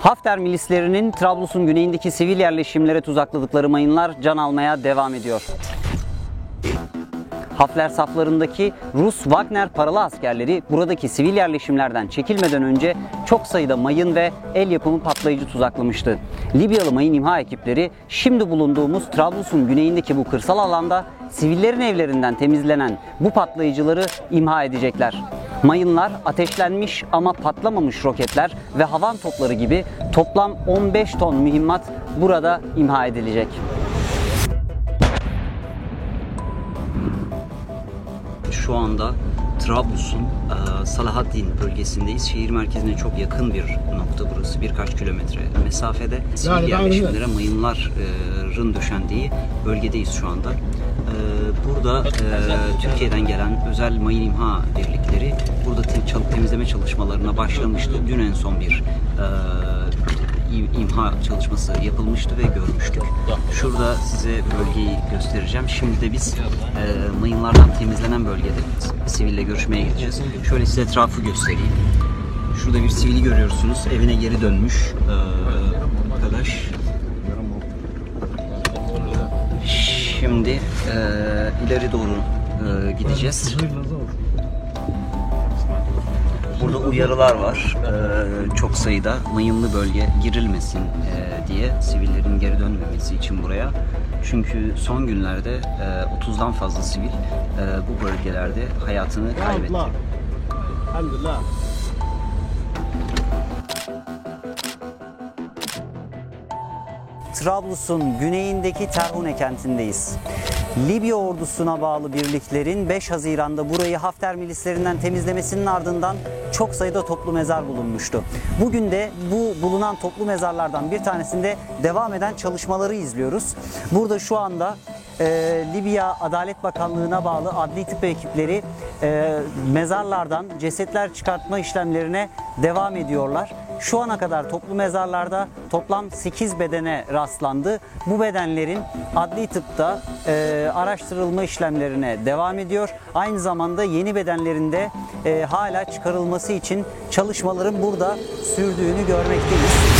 Hafter milislerinin Trablus'un güneyindeki sivil yerleşimlere tuzakladıkları mayınlar can almaya devam ediyor. Hafter saflarındaki Rus Wagner paralı askerleri buradaki sivil yerleşimlerden çekilmeden önce çok sayıda mayın ve el yapımı patlayıcı tuzaklamıştı. Libyalı mayın imha ekipleri şimdi bulunduğumuz Trablus'un güneyindeki bu kırsal alanda sivillerin evlerinden temizlenen bu patlayıcıları imha edecekler. Mayınlar ateşlenmiş ama patlamamış roketler ve havan topları gibi toplam 15 ton mühimmat burada imha edilecek. Şu anda Trablus'un e, Salahaddin bölgesindeyiz. Şehir merkezine çok yakın bir nokta burası. Birkaç kilometre mesafede. Sivil Yani yerleşimlere mayınların döşendiği bölgedeyiz şu anda. E, Burada e, Türkiye'den gelen özel mayın imha birlikleri burada te- temizleme çalışmalarına başlamıştı. Dün en son bir e, im- imha çalışması yapılmıştı ve görmüştük. Şurada size bölgeyi göstereceğim. Şimdi de biz e, mayınlardan temizlenen bölgede siville görüşmeye gideceğiz. Şöyle size etrafı göstereyim. Şurada bir sivili görüyorsunuz. Evine geri dönmüş e, arkadaş. Şimdi e, ileri doğru e, gideceğiz. Burada uyarılar var. Ee, çok sayıda mayınlı bölge girilmesin e, diye sivillerin geri dönmemesi için buraya. Çünkü son günlerde e, 30'dan fazla sivil e, bu bölgelerde hayatını kaybetti. Elhamdülillah. Trablus'un güneyindeki Terhune kentindeyiz. Libya ordusuna bağlı birliklerin 5 Haziran'da burayı Hafter milislerinden temizlemesinin ardından çok sayıda toplu mezar bulunmuştu. Bugün de bu bulunan toplu mezarlardan bir tanesinde devam eden çalışmaları izliyoruz. Burada şu anda e, Libya Adalet Bakanlığı'na bağlı adli tıp ekipleri e, mezarlardan cesetler çıkartma işlemlerine devam ediyorlar. Şu ana kadar toplu mezarlarda toplam 8 bedene rastlandı. Bu bedenlerin adli tıpta e, araştırılma işlemlerine devam ediyor. Aynı zamanda yeni bedenlerin de e, hala çıkarılması için çalışmaların burada sürdüğünü görmekteyiz.